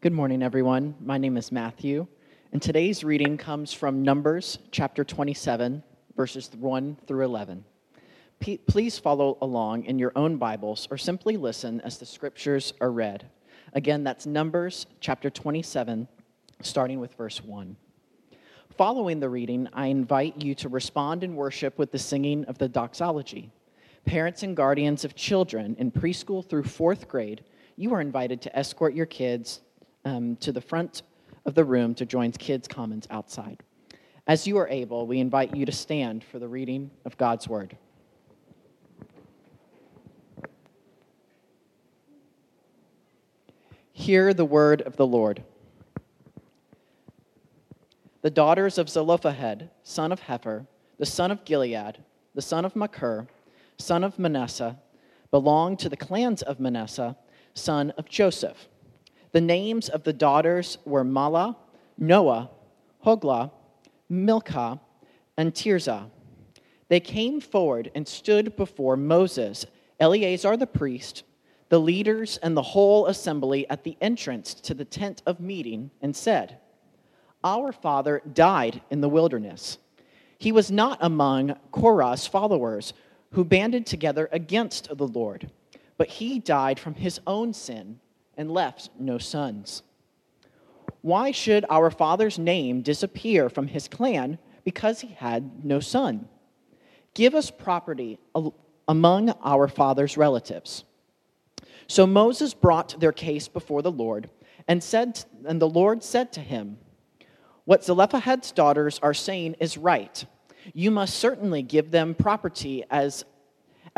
Good morning, everyone. My name is Matthew, and today's reading comes from Numbers chapter 27, verses 1 through 11. P- please follow along in your own Bibles or simply listen as the scriptures are read. Again, that's Numbers chapter 27, starting with verse 1. Following the reading, I invite you to respond in worship with the singing of the doxology. Parents and guardians of children in preschool through fourth grade, you are invited to escort your kids um, to the front of the room to join Kids Commons outside. As you are able, we invite you to stand for the reading of God's Word. Hear the word of the Lord. The daughters of Zelophehad, son of Hepher, the son of Gilead, the son of Machir, son of Manasseh, belonged to the clans of Manasseh, son of Joseph. The names of the daughters were Mahlah, Noah, Hoglah, Milcah, and Tirzah. They came forward and stood before Moses, Eleazar the priest, the leaders, and the whole assembly at the entrance to the tent of meeting, and said, Our father died in the wilderness. He was not among Korah's followers who banded together against the Lord, but he died from his own sin and left no sons. Why should our father's name disappear from his clan because he had no son? Give us property among our father's relatives. So Moses brought their case before the Lord, and said, and the Lord said to him, What Zelophehad's daughters are saying is right. You must certainly give them property as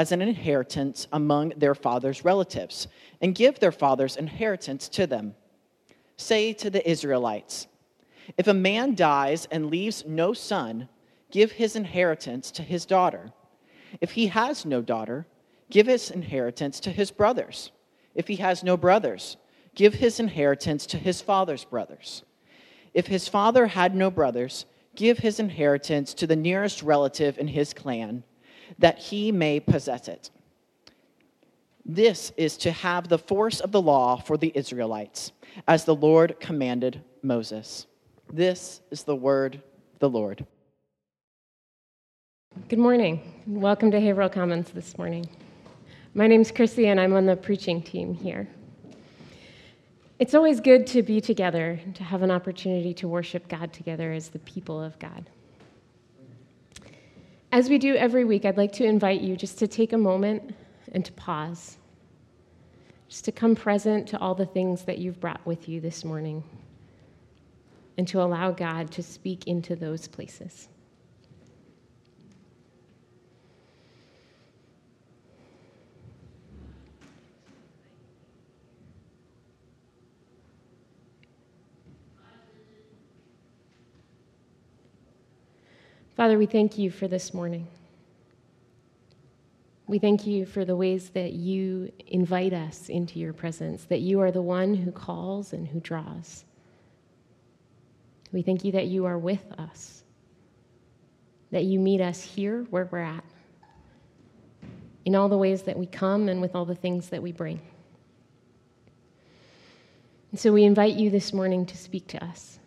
as an inheritance among their father's relatives, and give their father's inheritance to them. Say to the Israelites, If a man dies and leaves no son, give his inheritance to his daughter. If he has no daughter, give his inheritance to his brothers. If he has no brothers, give his inheritance to his father's brothers. If his father had no brothers, give his inheritance to the nearest relative in his clan that he may possess it. This is to have the force of the law for the Israelites, as the Lord commanded Moses. This is the word the Lord. Good morning. Welcome to Haverhill Commons this morning. My name's Chrissy, and I'm on the preaching team here. It's always good to be together, to have an opportunity to worship God together as the people of God. As we do every week, I'd like to invite you just to take a moment and to pause, just to come present to all the things that you've brought with you this morning, and to allow God to speak into those places. Father, we thank you for this morning. We thank you for the ways that you invite us into your presence, that you are the one who calls and who draws. We thank you that you are with us, that you meet us here where we're at, in all the ways that we come and with all the things that we bring. And so we invite you this morning to speak to us.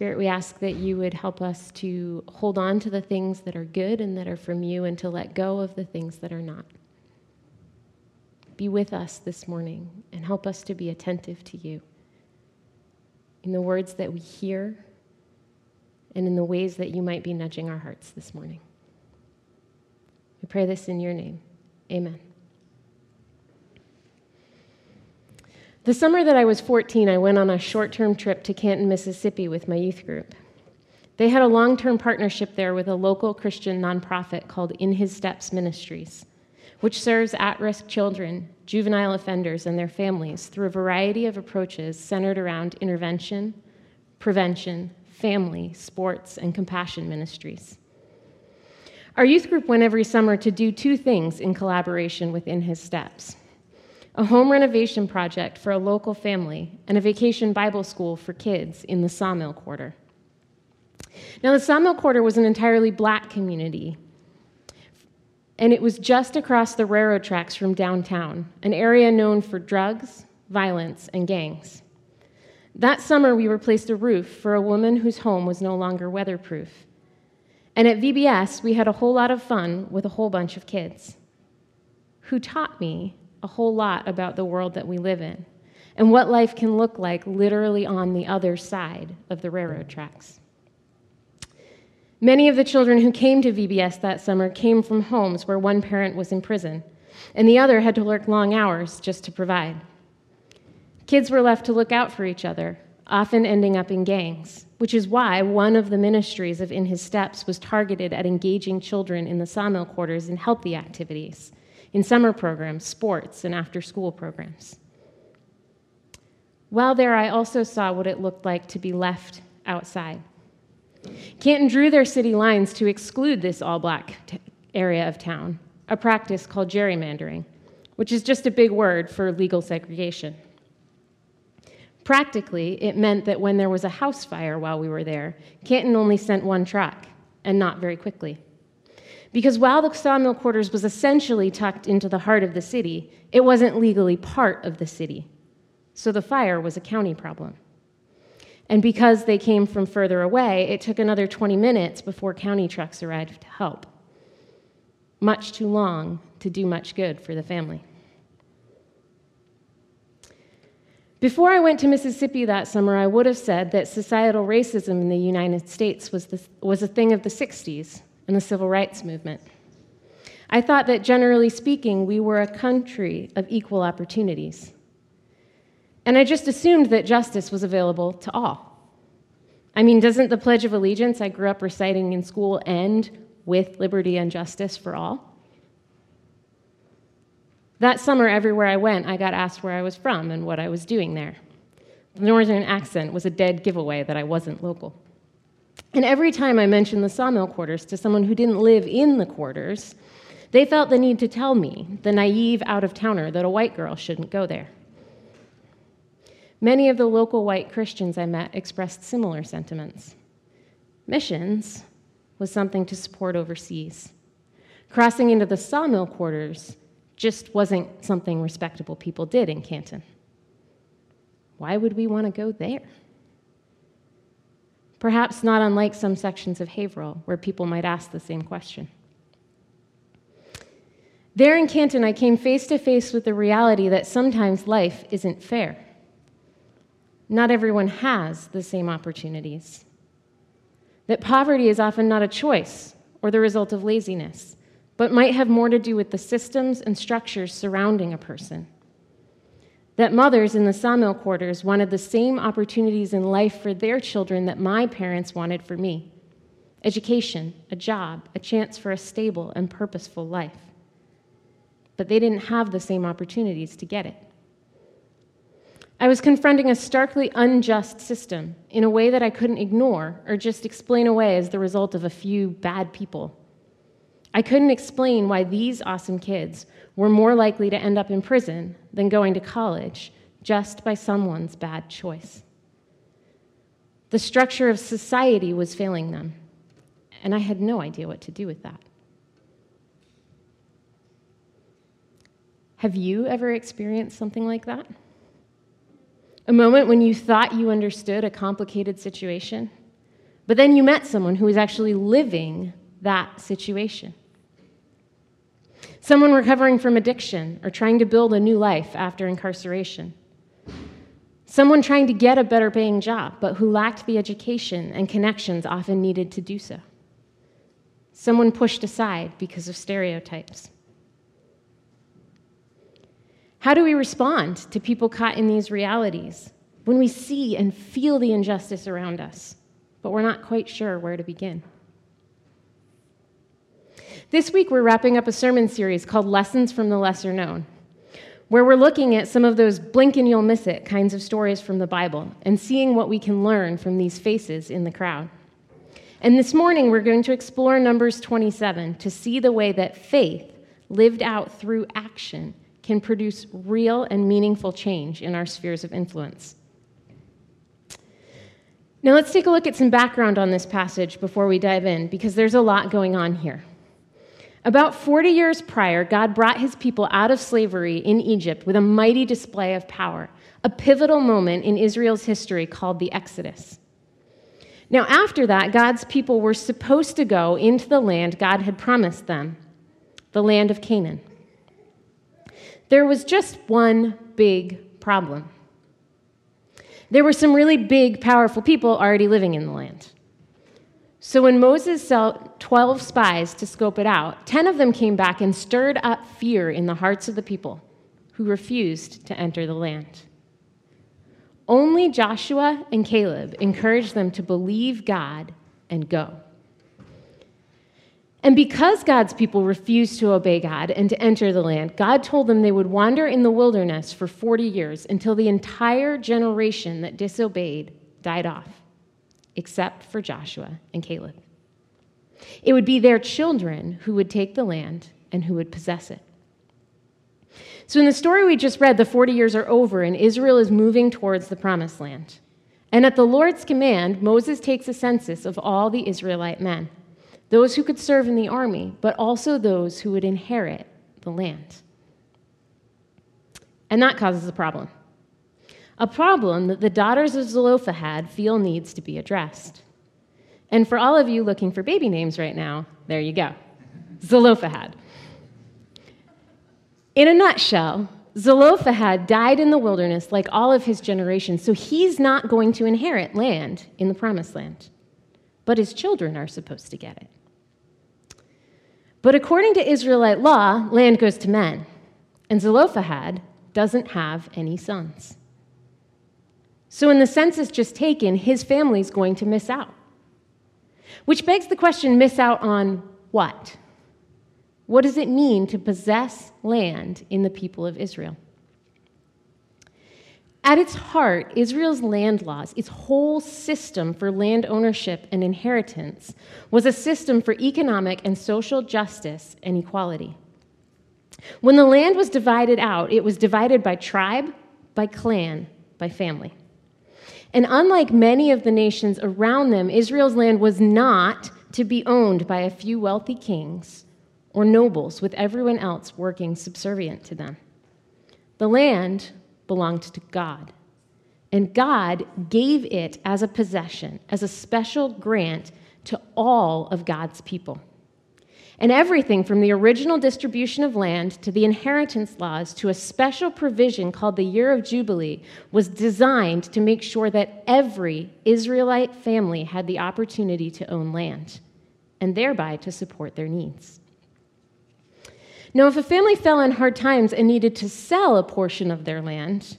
Spirit, we ask that you would help us to hold on to the things that are good and that are from you and to let go of the things that are not. Be with us this morning and help us to be attentive to you in the words that we hear and in the ways that you might be nudging our hearts this morning. We pray this in your name. Amen. The summer that I was 14, I went on a short term trip to Canton, Mississippi with my youth group. They had a long term partnership there with a local Christian nonprofit called In His Steps Ministries, which serves at risk children, juvenile offenders, and their families through a variety of approaches centered around intervention, prevention, family, sports, and compassion ministries. Our youth group went every summer to do two things in collaboration with In His Steps a home renovation project for a local family, and a vacation Bible school for kids in the Sawmill Quarter. Now, the Sawmill Quarter was an entirely black community. and it was just across the railroad tracks from downtown, an area known for drugs, violence, and gangs. That summer, we replaced a roof for a woman whose home was no longer weatherproof. And at VBS, we had a whole lot of fun with a whole bunch of kids who taught me a whole lot about the world that we live in and what life can look like literally on the other side of the railroad tracks. Many of the children who came to VBS that summer came from homes where one parent was in prison and the other had to work long hours just to provide. Kids were left to look out for each other, often ending up in gangs, which is why one of the ministries of In His Steps was targeted at engaging children in the sawmill quarters in healthy activities, in summer programs, sports, and after school programs. While there, I also saw what it looked like to be left outside. Canton drew their city lines to exclude this all black t- area of town, a practice called gerrymandering, which is just a big word for legal segregation. Practically, it meant that when there was a house fire while we were there, Canton only sent one truck, and not very quickly. Because while the sawmill quarters was essentially tucked into the heart of the city, it wasn't legally part of the city. So the fire was a county problem. And because they came from further away, it took another 20 minutes before county trucks arrived to help. Much too long to do much good for the family. Before I went to Mississippi that summer, I would have said that societal racism in the United States was, the, was a thing of the 60s and the civil rights movement. I thought that generally speaking, we were a country of equal opportunities. And I just assumed that justice was available to all. I mean, doesn't the Pledge of Allegiance I grew up reciting in school end with liberty and justice for all? That summer, everywhere I went, I got asked where I was from and what I was doing there. The northern accent was a dead giveaway that I wasn't local. And every time I mentioned the sawmill quarters to someone who didn't live in the quarters, they felt the need to tell me, the naive out of towner, that a white girl shouldn't go there. Many of the local white Christians I met expressed similar sentiments. Missions was something to support overseas. Crossing into the sawmill quarters just wasn't something respectable people did in Canton. Why would we want to go there? Perhaps not unlike some sections of Haverhill, where people might ask the same question. There in Canton, I came face to face with the reality that sometimes life isn't fair. Not everyone has the same opportunities. That poverty is often not a choice or the result of laziness, but might have more to do with the systems and structures surrounding a person. That mothers in the sawmill quarters wanted the same opportunities in life for their children that my parents wanted for me education, a job, a chance for a stable and purposeful life. But they didn't have the same opportunities to get it. I was confronting a starkly unjust system in a way that I couldn't ignore or just explain away as the result of a few bad people. I couldn't explain why these awesome kids were more likely to end up in prison than going to college just by someone's bad choice. The structure of society was failing them, and I had no idea what to do with that. Have you ever experienced something like that? A moment when you thought you understood a complicated situation, but then you met someone who was actually living that situation. Someone recovering from addiction or trying to build a new life after incarceration. Someone trying to get a better paying job, but who lacked the education and connections often needed to do so. Someone pushed aside because of stereotypes. How do we respond to people caught in these realities when we see and feel the injustice around us, but we're not quite sure where to begin? This week, we're wrapping up a sermon series called Lessons from the Lesser Known, where we're looking at some of those blink and you'll miss it kinds of stories from the Bible and seeing what we can learn from these faces in the crowd. And this morning, we're going to explore Numbers 27 to see the way that faith, lived out through action, can produce real and meaningful change in our spheres of influence. Now, let's take a look at some background on this passage before we dive in, because there's a lot going on here. About 40 years prior, God brought his people out of slavery in Egypt with a mighty display of power, a pivotal moment in Israel's history called the Exodus. Now, after that, God's people were supposed to go into the land God had promised them, the land of Canaan. There was just one big problem. There were some really big, powerful people already living in the land. So when Moses sent 12 spies to scope it out, 10 of them came back and stirred up fear in the hearts of the people who refused to enter the land. Only Joshua and Caleb encouraged them to believe God and go. And because God's people refused to obey God and to enter the land, God told them they would wander in the wilderness for 40 years until the entire generation that disobeyed died off, except for Joshua and Caleb. It would be their children who would take the land and who would possess it. So, in the story we just read, the 40 years are over and Israel is moving towards the promised land. And at the Lord's command, Moses takes a census of all the Israelite men those who could serve in the army, but also those who would inherit the land. And that causes a problem. A problem that the daughters of Zelophehad feel needs to be addressed. And for all of you looking for baby names right now, there you go Zelophehad. In a nutshell, Zelophehad died in the wilderness like all of his generation, so he's not going to inherit land in the promised land. But his children are supposed to get it. But according to Israelite law, land goes to men, and Zelophehad doesn't have any sons. So, in the census just taken, his family's going to miss out. Which begs the question miss out on what? What does it mean to possess land in the people of Israel? At its heart, Israel's land laws, its whole system for land ownership and inheritance, was a system for economic and social justice and equality. When the land was divided out, it was divided by tribe, by clan, by family. And unlike many of the nations around them, Israel's land was not to be owned by a few wealthy kings or nobles with everyone else working subservient to them. The land belonged to God. And God gave it as a possession, as a special grant to all of God's people. And everything from the original distribution of land to the inheritance laws to a special provision called the Year of Jubilee was designed to make sure that every Israelite family had the opportunity to own land and thereby to support their needs. Now, if a family fell in hard times and needed to sell a portion of their land,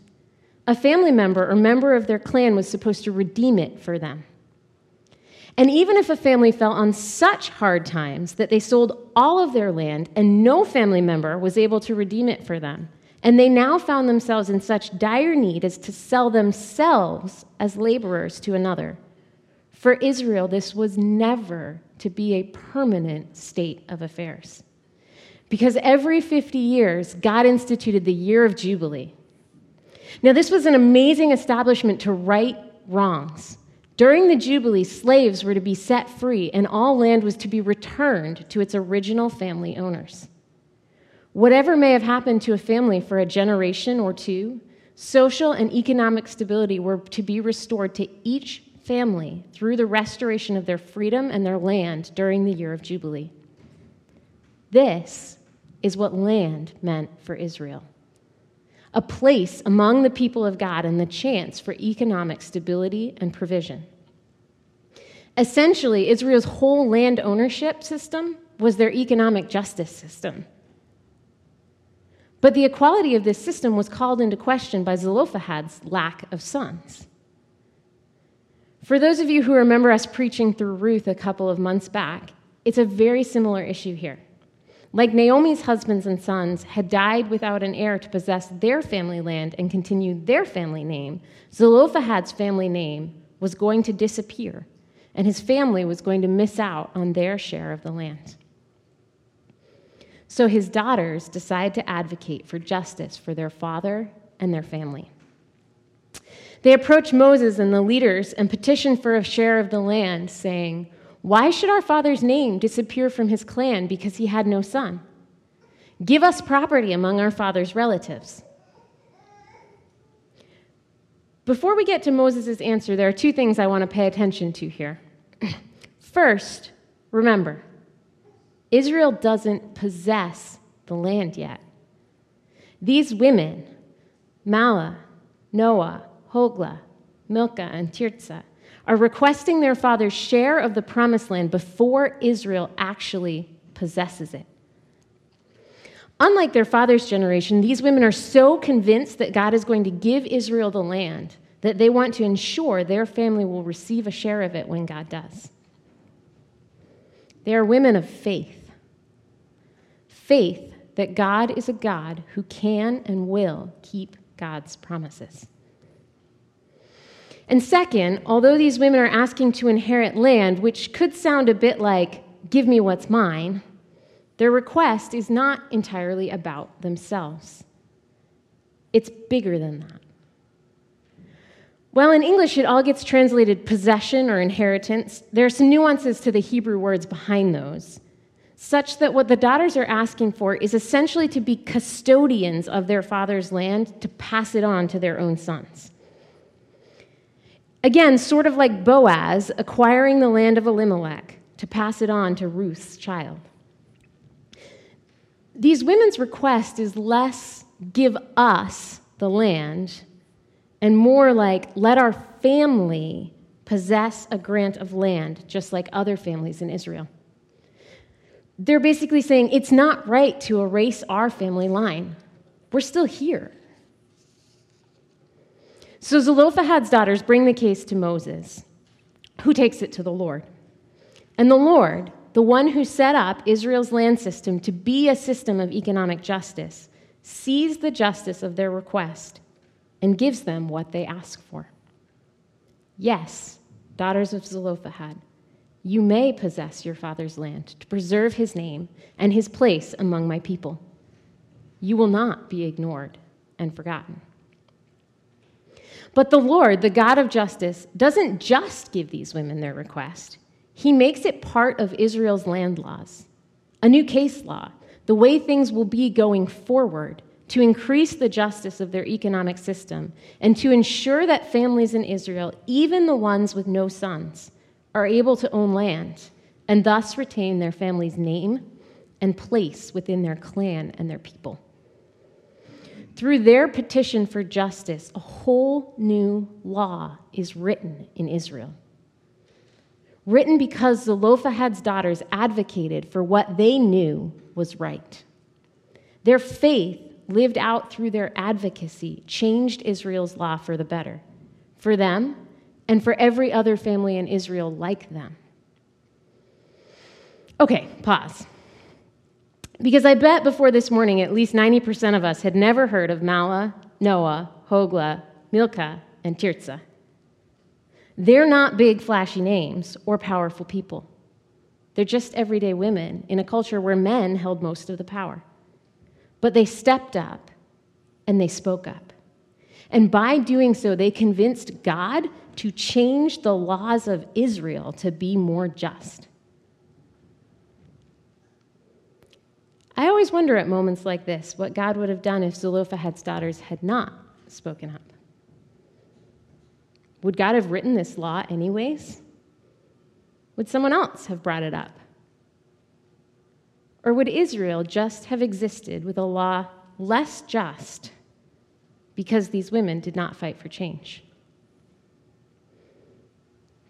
a family member or member of their clan was supposed to redeem it for them. And even if a family fell on such hard times that they sold all of their land and no family member was able to redeem it for them, and they now found themselves in such dire need as to sell themselves as laborers to another, for Israel, this was never to be a permanent state of affairs. Because every 50 years, God instituted the year of Jubilee. Now, this was an amazing establishment to right wrongs. During the Jubilee, slaves were to be set free, and all land was to be returned to its original family owners. Whatever may have happened to a family for a generation or two, social and economic stability were to be restored to each family through the restoration of their freedom and their land during the year of Jubilee. This is what land meant for Israel a place among the people of God and the chance for economic stability and provision. Essentially, Israel's whole land ownership system was their economic justice system. But the equality of this system was called into question by Zelophehad's lack of sons. For those of you who remember us preaching through Ruth a couple of months back, it's a very similar issue here. Like Naomi's husbands and sons had died without an heir to possess their family land and continue their family name, Zelophehad's family name was going to disappear, and his family was going to miss out on their share of the land. So his daughters decide to advocate for justice for their father and their family. They approach Moses and the leaders and petition for a share of the land, saying, Why should our father's name disappear from his clan because he had no son? Give us property among our father's relatives. Before we get to Moses' answer, there are two things I want to pay attention to here. First, remember, Israel doesn't possess the land yet. These women, Mahlah, Noah, Hoglah, Milcah, and Tirzah, are requesting their father's share of the promised land before Israel actually possesses it. Unlike their father's generation, these women are so convinced that God is going to give Israel the land that they want to ensure their family will receive a share of it when God does. They are women of faith. Faith that God is a God who can and will keep God's promises. And second, although these women are asking to inherit land, which could sound a bit like, give me what's mine, their request is not entirely about themselves. It's bigger than that. While in English it all gets translated possession or inheritance, there are some nuances to the Hebrew words behind those, such that what the daughters are asking for is essentially to be custodians of their father's land to pass it on to their own sons. Again, sort of like Boaz acquiring the land of Elimelech to pass it on to Ruth's child these women's request is less give us the land and more like let our family possess a grant of land just like other families in Israel. They're basically saying it's not right to erase our family line. We're still here. So Zelophehad's daughters bring the case to Moses, who takes it to the Lord. And the Lord the one who set up Israel's land system to be a system of economic justice, sees the justice of their request and gives them what they ask for. Yes, daughters of Zelophehad, you may possess your father's land to preserve his name and his place among my people. You will not be ignored and forgotten. But the Lord, the God of justice, doesn't just give these women their request. He makes it part of Israel's land laws, a new case law, the way things will be going forward to increase the justice of their economic system and to ensure that families in Israel, even the ones with no sons, are able to own land and thus retain their family's name and place within their clan and their people. Through their petition for justice, a whole new law is written in Israel written because Zelophehad's daughters advocated for what they knew was right. Their faith, lived out through their advocacy, changed Israel's law for the better, for them and for every other family in Israel like them. Okay, pause. Because I bet before this morning, at least 90% of us had never heard of Mahlah, Noah, Hoglah, Milcah, and Tirzah. They're not big, flashy names or powerful people. They're just everyday women in a culture where men held most of the power. But they stepped up and they spoke up. And by doing so, they convinced God to change the laws of Israel to be more just. I always wonder at moments like this what God would have done if Zelophehad's daughters had not spoken up. Would God have written this law anyways? Would someone else have brought it up? Or would Israel just have existed with a law less just because these women did not fight for change?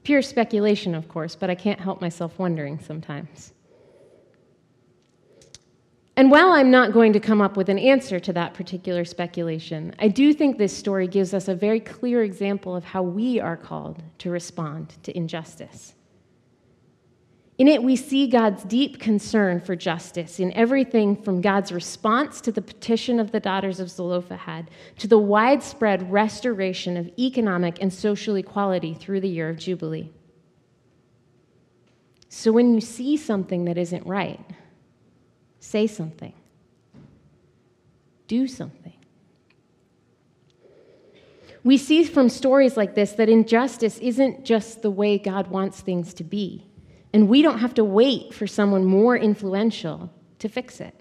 Pure speculation, of course, but I can't help myself wondering sometimes. And while I'm not going to come up with an answer to that particular speculation, I do think this story gives us a very clear example of how we are called to respond to injustice. In it, we see God's deep concern for justice in everything from God's response to the petition of the daughters of Zelophehad to the widespread restoration of economic and social equality through the year of Jubilee. So when you see something that isn't right, Say something. Do something. We see from stories like this that injustice isn't just the way God wants things to be. And we don't have to wait for someone more influential to fix it.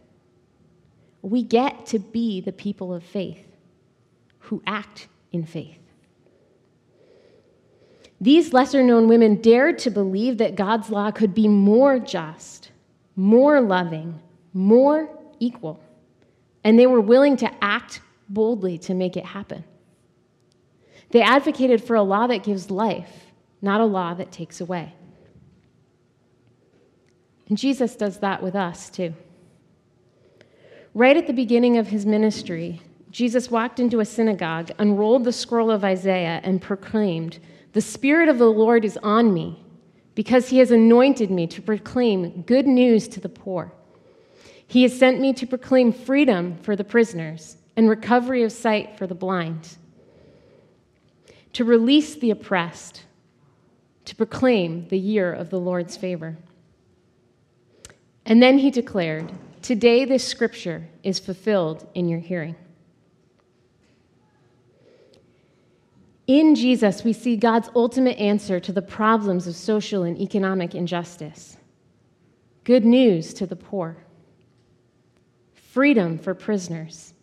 We get to be the people of faith who act in faith. These lesser known women dared to believe that God's law could be more just, more loving, more equal, and they were willing to act boldly to make it happen. They advocated for a law that gives life, not a law that takes away. And Jesus does that with us, too. Right at the beginning of his ministry, Jesus walked into a synagogue, unrolled the scroll of Isaiah, and proclaimed, The Spirit of the Lord is on me, because he has anointed me to proclaim good news to the poor. He has sent me to proclaim freedom for the prisoners and recovery of sight for the blind, to release the oppressed, to proclaim the year of the Lord's favor. And then he declared, Today this scripture is fulfilled in your hearing. In Jesus, we see God's ultimate answer to the problems of social and economic injustice good news to the poor, freedom for prisoners,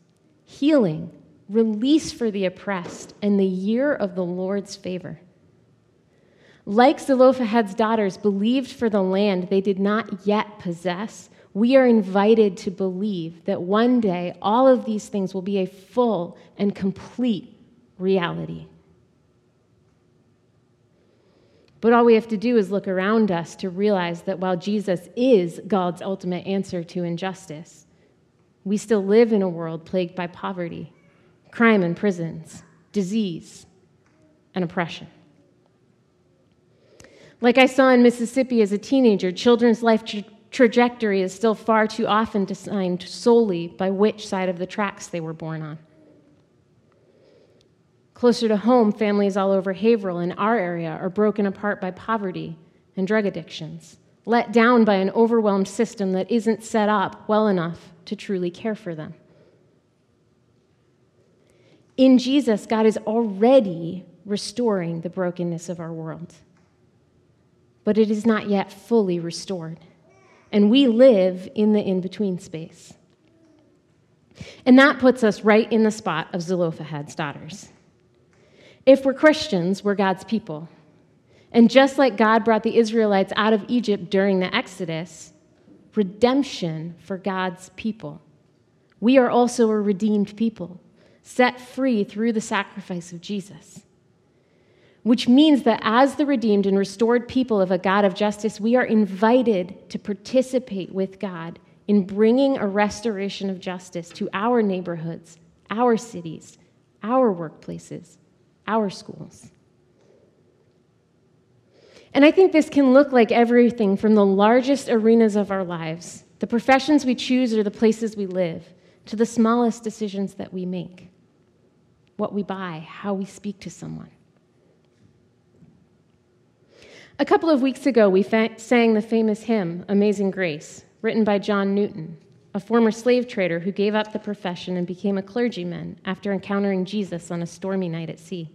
healing, release for the oppressed, and the year of the Lord's favor. Like Zelophehad's daughters believed for the land they did not yet possess, we are invited to believe that one day all of these things will be a full and complete reality. But all we have to do is look around us to realize that while Jesus is God's ultimate answer to injustice, we still live in a world plagued by poverty, crime and prisons, disease, and oppression. Like I saw in Mississippi as a teenager, children's life tra- trajectory is still far too often designed solely by which side of the tracks they were born on. Closer to home, families all over Haverhill in our area are broken apart by poverty and drug addictions, let down by an overwhelmed system that isn't set up well enough to truly care for them. In Jesus, God is already restoring the brokenness of our world, but it is not yet fully restored. And we live in the in between space. And that puts us right in the spot of Zelophehad's daughters. If we're Christians, we're God's people. And just like God brought the Israelites out of Egypt during the Exodus, redemption for God's people. We are also a redeemed people, set free through the sacrifice of Jesus. Which means that as the redeemed and restored people of a God of justice, we are invited to participate with God in bringing a restoration of justice to our neighborhoods, our cities, our workplaces, our schools. And I think this can look like everything from the largest arenas of our lives, the professions we choose or the places we live, to the smallest decisions that we make what we buy, how we speak to someone. A couple of weeks ago, we fa- sang the famous hymn, Amazing Grace, written by John Newton, a former slave trader who gave up the profession and became a clergyman after encountering Jesus on a stormy night at sea.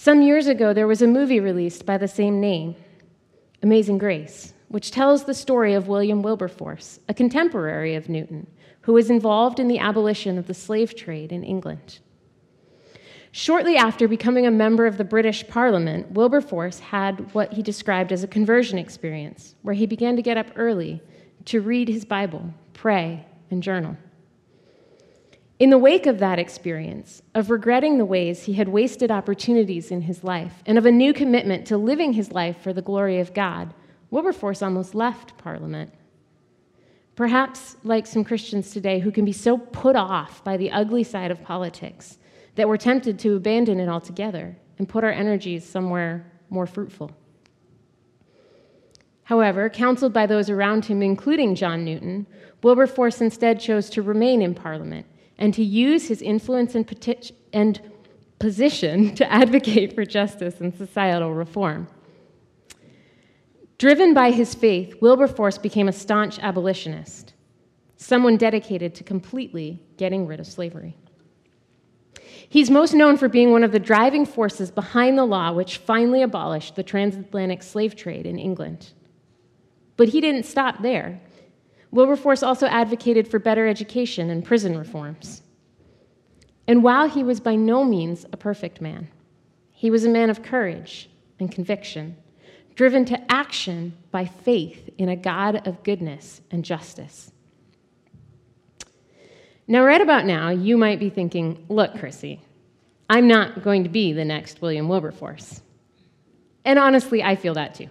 Some years ago, there was a movie released by the same name, Amazing Grace, which tells the story of William Wilberforce, a contemporary of Newton, who was involved in the abolition of the slave trade in England. Shortly after becoming a member of the British Parliament, Wilberforce had what he described as a conversion experience, where he began to get up early to read his Bible, pray, and journal. In the wake of that experience, of regretting the ways he had wasted opportunities in his life, and of a new commitment to living his life for the glory of God, Wilberforce almost left Parliament. Perhaps like some Christians today who can be so put off by the ugly side of politics that we're tempted to abandon it altogether and put our energies somewhere more fruitful. However, counseled by those around him, including John Newton, Wilberforce instead chose to remain in Parliament and to use his influence and, and position to advocate for justice and societal reform. Driven by his faith, Wilberforce became a staunch abolitionist, someone dedicated to completely getting rid of slavery. He's most known for being one of the driving forces behind the law which finally abolished the transatlantic slave trade in England. But he didn't stop there. Wilberforce also advocated for better education and prison reforms. And while he was by no means a perfect man, he was a man of courage and conviction, driven to action by faith in a God of goodness and justice. Now, right about now, you might be thinking, look, Chrissy, I'm not going to be the next William Wilberforce. And honestly, I feel that too.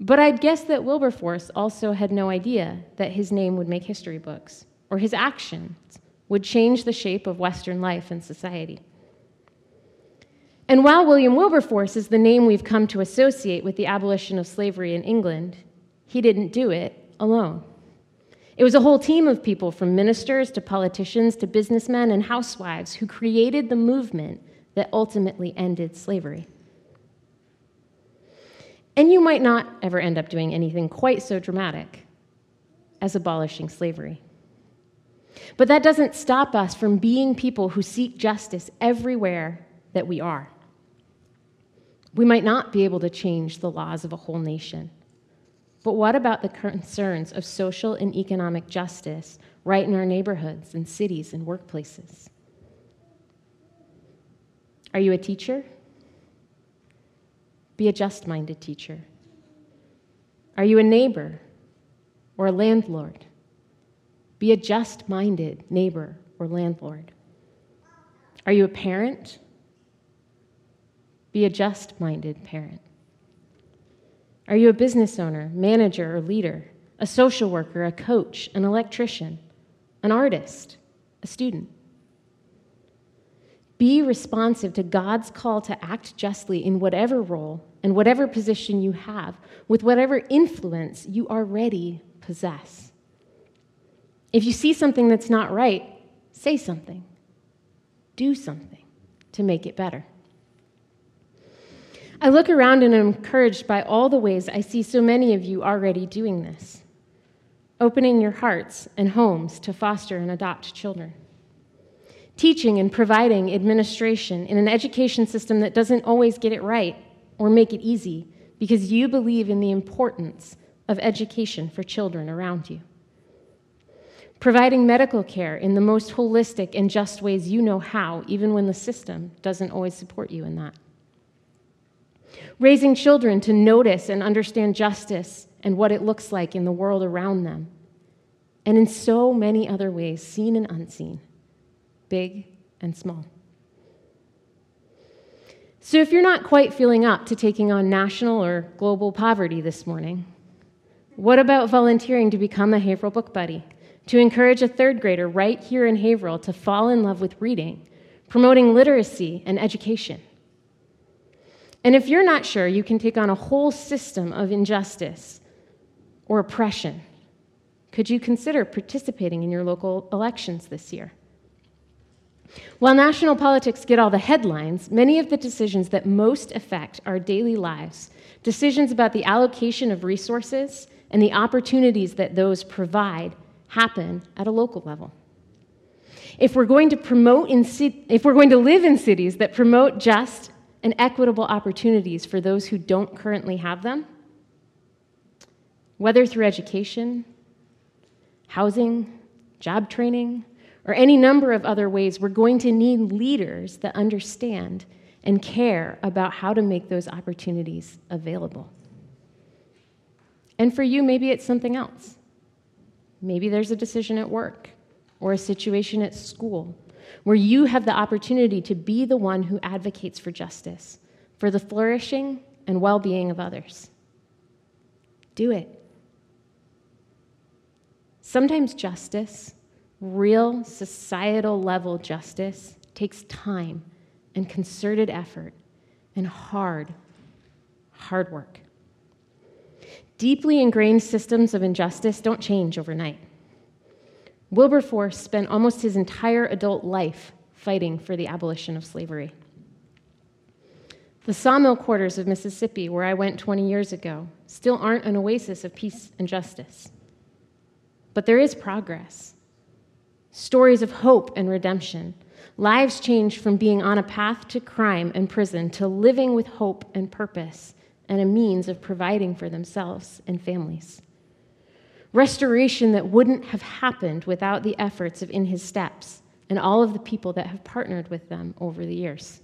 But I'd guess that Wilberforce also had no idea that his name would make history books or his actions would change the shape of Western life and society. And while William Wilberforce is the name we've come to associate with the abolition of slavery in England, he didn't do it alone. It was a whole team of people, from ministers to politicians to businessmen and housewives, who created the movement that ultimately ended slavery. And you might not ever end up doing anything quite so dramatic as abolishing slavery. But that doesn't stop us from being people who seek justice everywhere that we are. We might not be able to change the laws of a whole nation. But what about the concerns of social and economic justice right in our neighborhoods and cities and workplaces? Are you a teacher? Be a just minded teacher. Are you a neighbor or a landlord? Be a just minded neighbor or landlord. Are you a parent? Be a just minded parent. Are you a business owner, manager, or leader, a social worker, a coach, an electrician, an artist, a student? Be responsive to God's call to act justly in whatever role and whatever position you have, with whatever influence you already possess. If you see something that's not right, say something, do something to make it better. I look around and am encouraged by all the ways I see so many of you already doing this, opening your hearts and homes to foster and adopt children, teaching and providing administration in an education system that doesn't always get it right or make it easy because you believe in the importance of education for children around you. Providing medical care in the most holistic and just ways you know how, even when the system doesn't always support you in that raising children to notice and understand justice and what it looks like in the world around them, and in so many other ways, seen and unseen, big and small. So, if you're not quite feeling up to taking on national or global poverty this morning, what about volunteering to become a Haverhill Book Buddy? To encourage a third grader right here in Haverhill to fall in love with reading, promoting literacy and education? And if you're not sure, you can take on a whole system of injustice or oppression. Could you consider participating in your local elections this year? While national politics get all the headlines, many of the decisions that most affect our daily lives, decisions about the allocation of resources and the opportunities that those provide, happen at a local level. If we're going to promote in, if we're going to live in cities that promote just and equitable opportunities for those who don't currently have them, whether through education, housing, job training, or any number of other ways, we're going to need leaders that understand and care about how to make those opportunities available. And for you, maybe it's something else. Maybe there's a decision at work or a situation at school where you have the opportunity to be the one who advocates for justice, for the flourishing and well being of others. Do it. Sometimes justice, real societal level justice, takes time and concerted effort and hard, hard work. Deeply ingrained systems of injustice don't change overnight. Wilberforce spent almost his entire adult life fighting for the abolition of slavery. The sawmill quarters of Mississippi, where I went 20 years ago, still aren't an oasis of peace and justice. But there is progress. Stories of hope and redemption, Lives changed from being on a path to crime and prison to living with hope and purpose and a means of providing for themselves and families. Restoration that wouldn't have happened without the efforts of In His Steps and all of the people that have partnered with them over the years.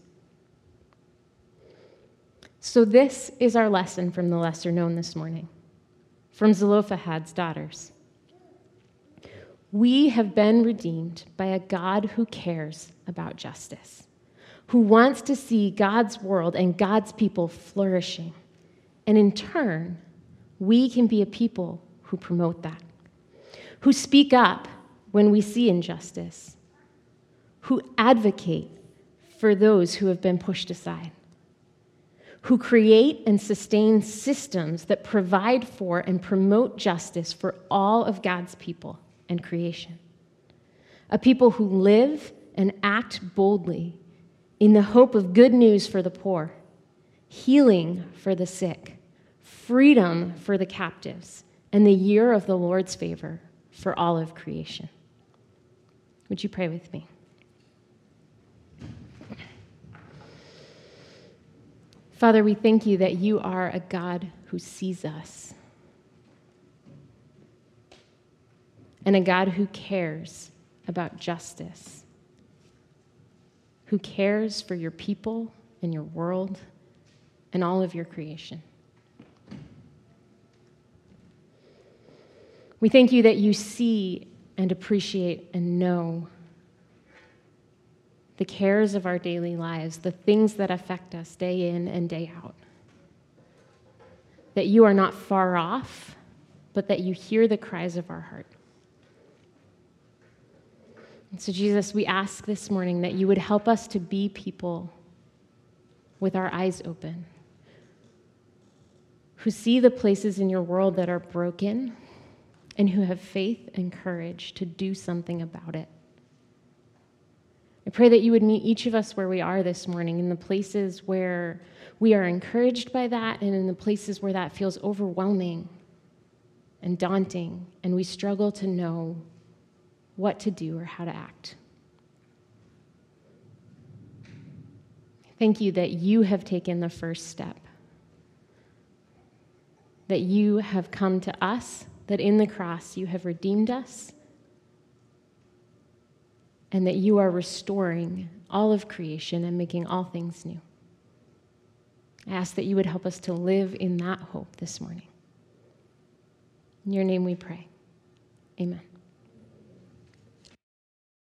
So, this is our lesson from the lesser known this morning, from Zelophehad's daughters. We have been redeemed by a God who cares about justice, who wants to see God's world and God's people flourishing. And in turn, we can be a people who promote that, who speak up when we see injustice, who advocate for those who have been pushed aside, who create and sustain systems that provide for and promote justice for all of God's people and creation. A people who live and act boldly in the hope of good news for the poor, healing for the sick, freedom for the captives, and the year of the Lord's favor for all of creation. Would you pray with me? Father, we thank you that you are a God who sees us and a God who cares about justice, who cares for your people and your world and all of your creation. We thank you that you see and appreciate and know the cares of our daily lives, the things that affect us day in and day out. That you are not far off, but that you hear the cries of our heart. And so, Jesus, we ask this morning that you would help us to be people with our eyes open, who see the places in your world that are broken, and who have faith and courage to do something about it. I pray that you would meet each of us where we are this morning, in the places where we are encouraged by that, and in the places where that feels overwhelming and daunting, and we struggle to know what to do or how to act. Thank you that you have taken the first step, that you have come to us, that in the cross you have redeemed us, and that you are restoring all of creation and making all things new. I ask that you would help us to live in that hope this morning. In your name we pray. Amen.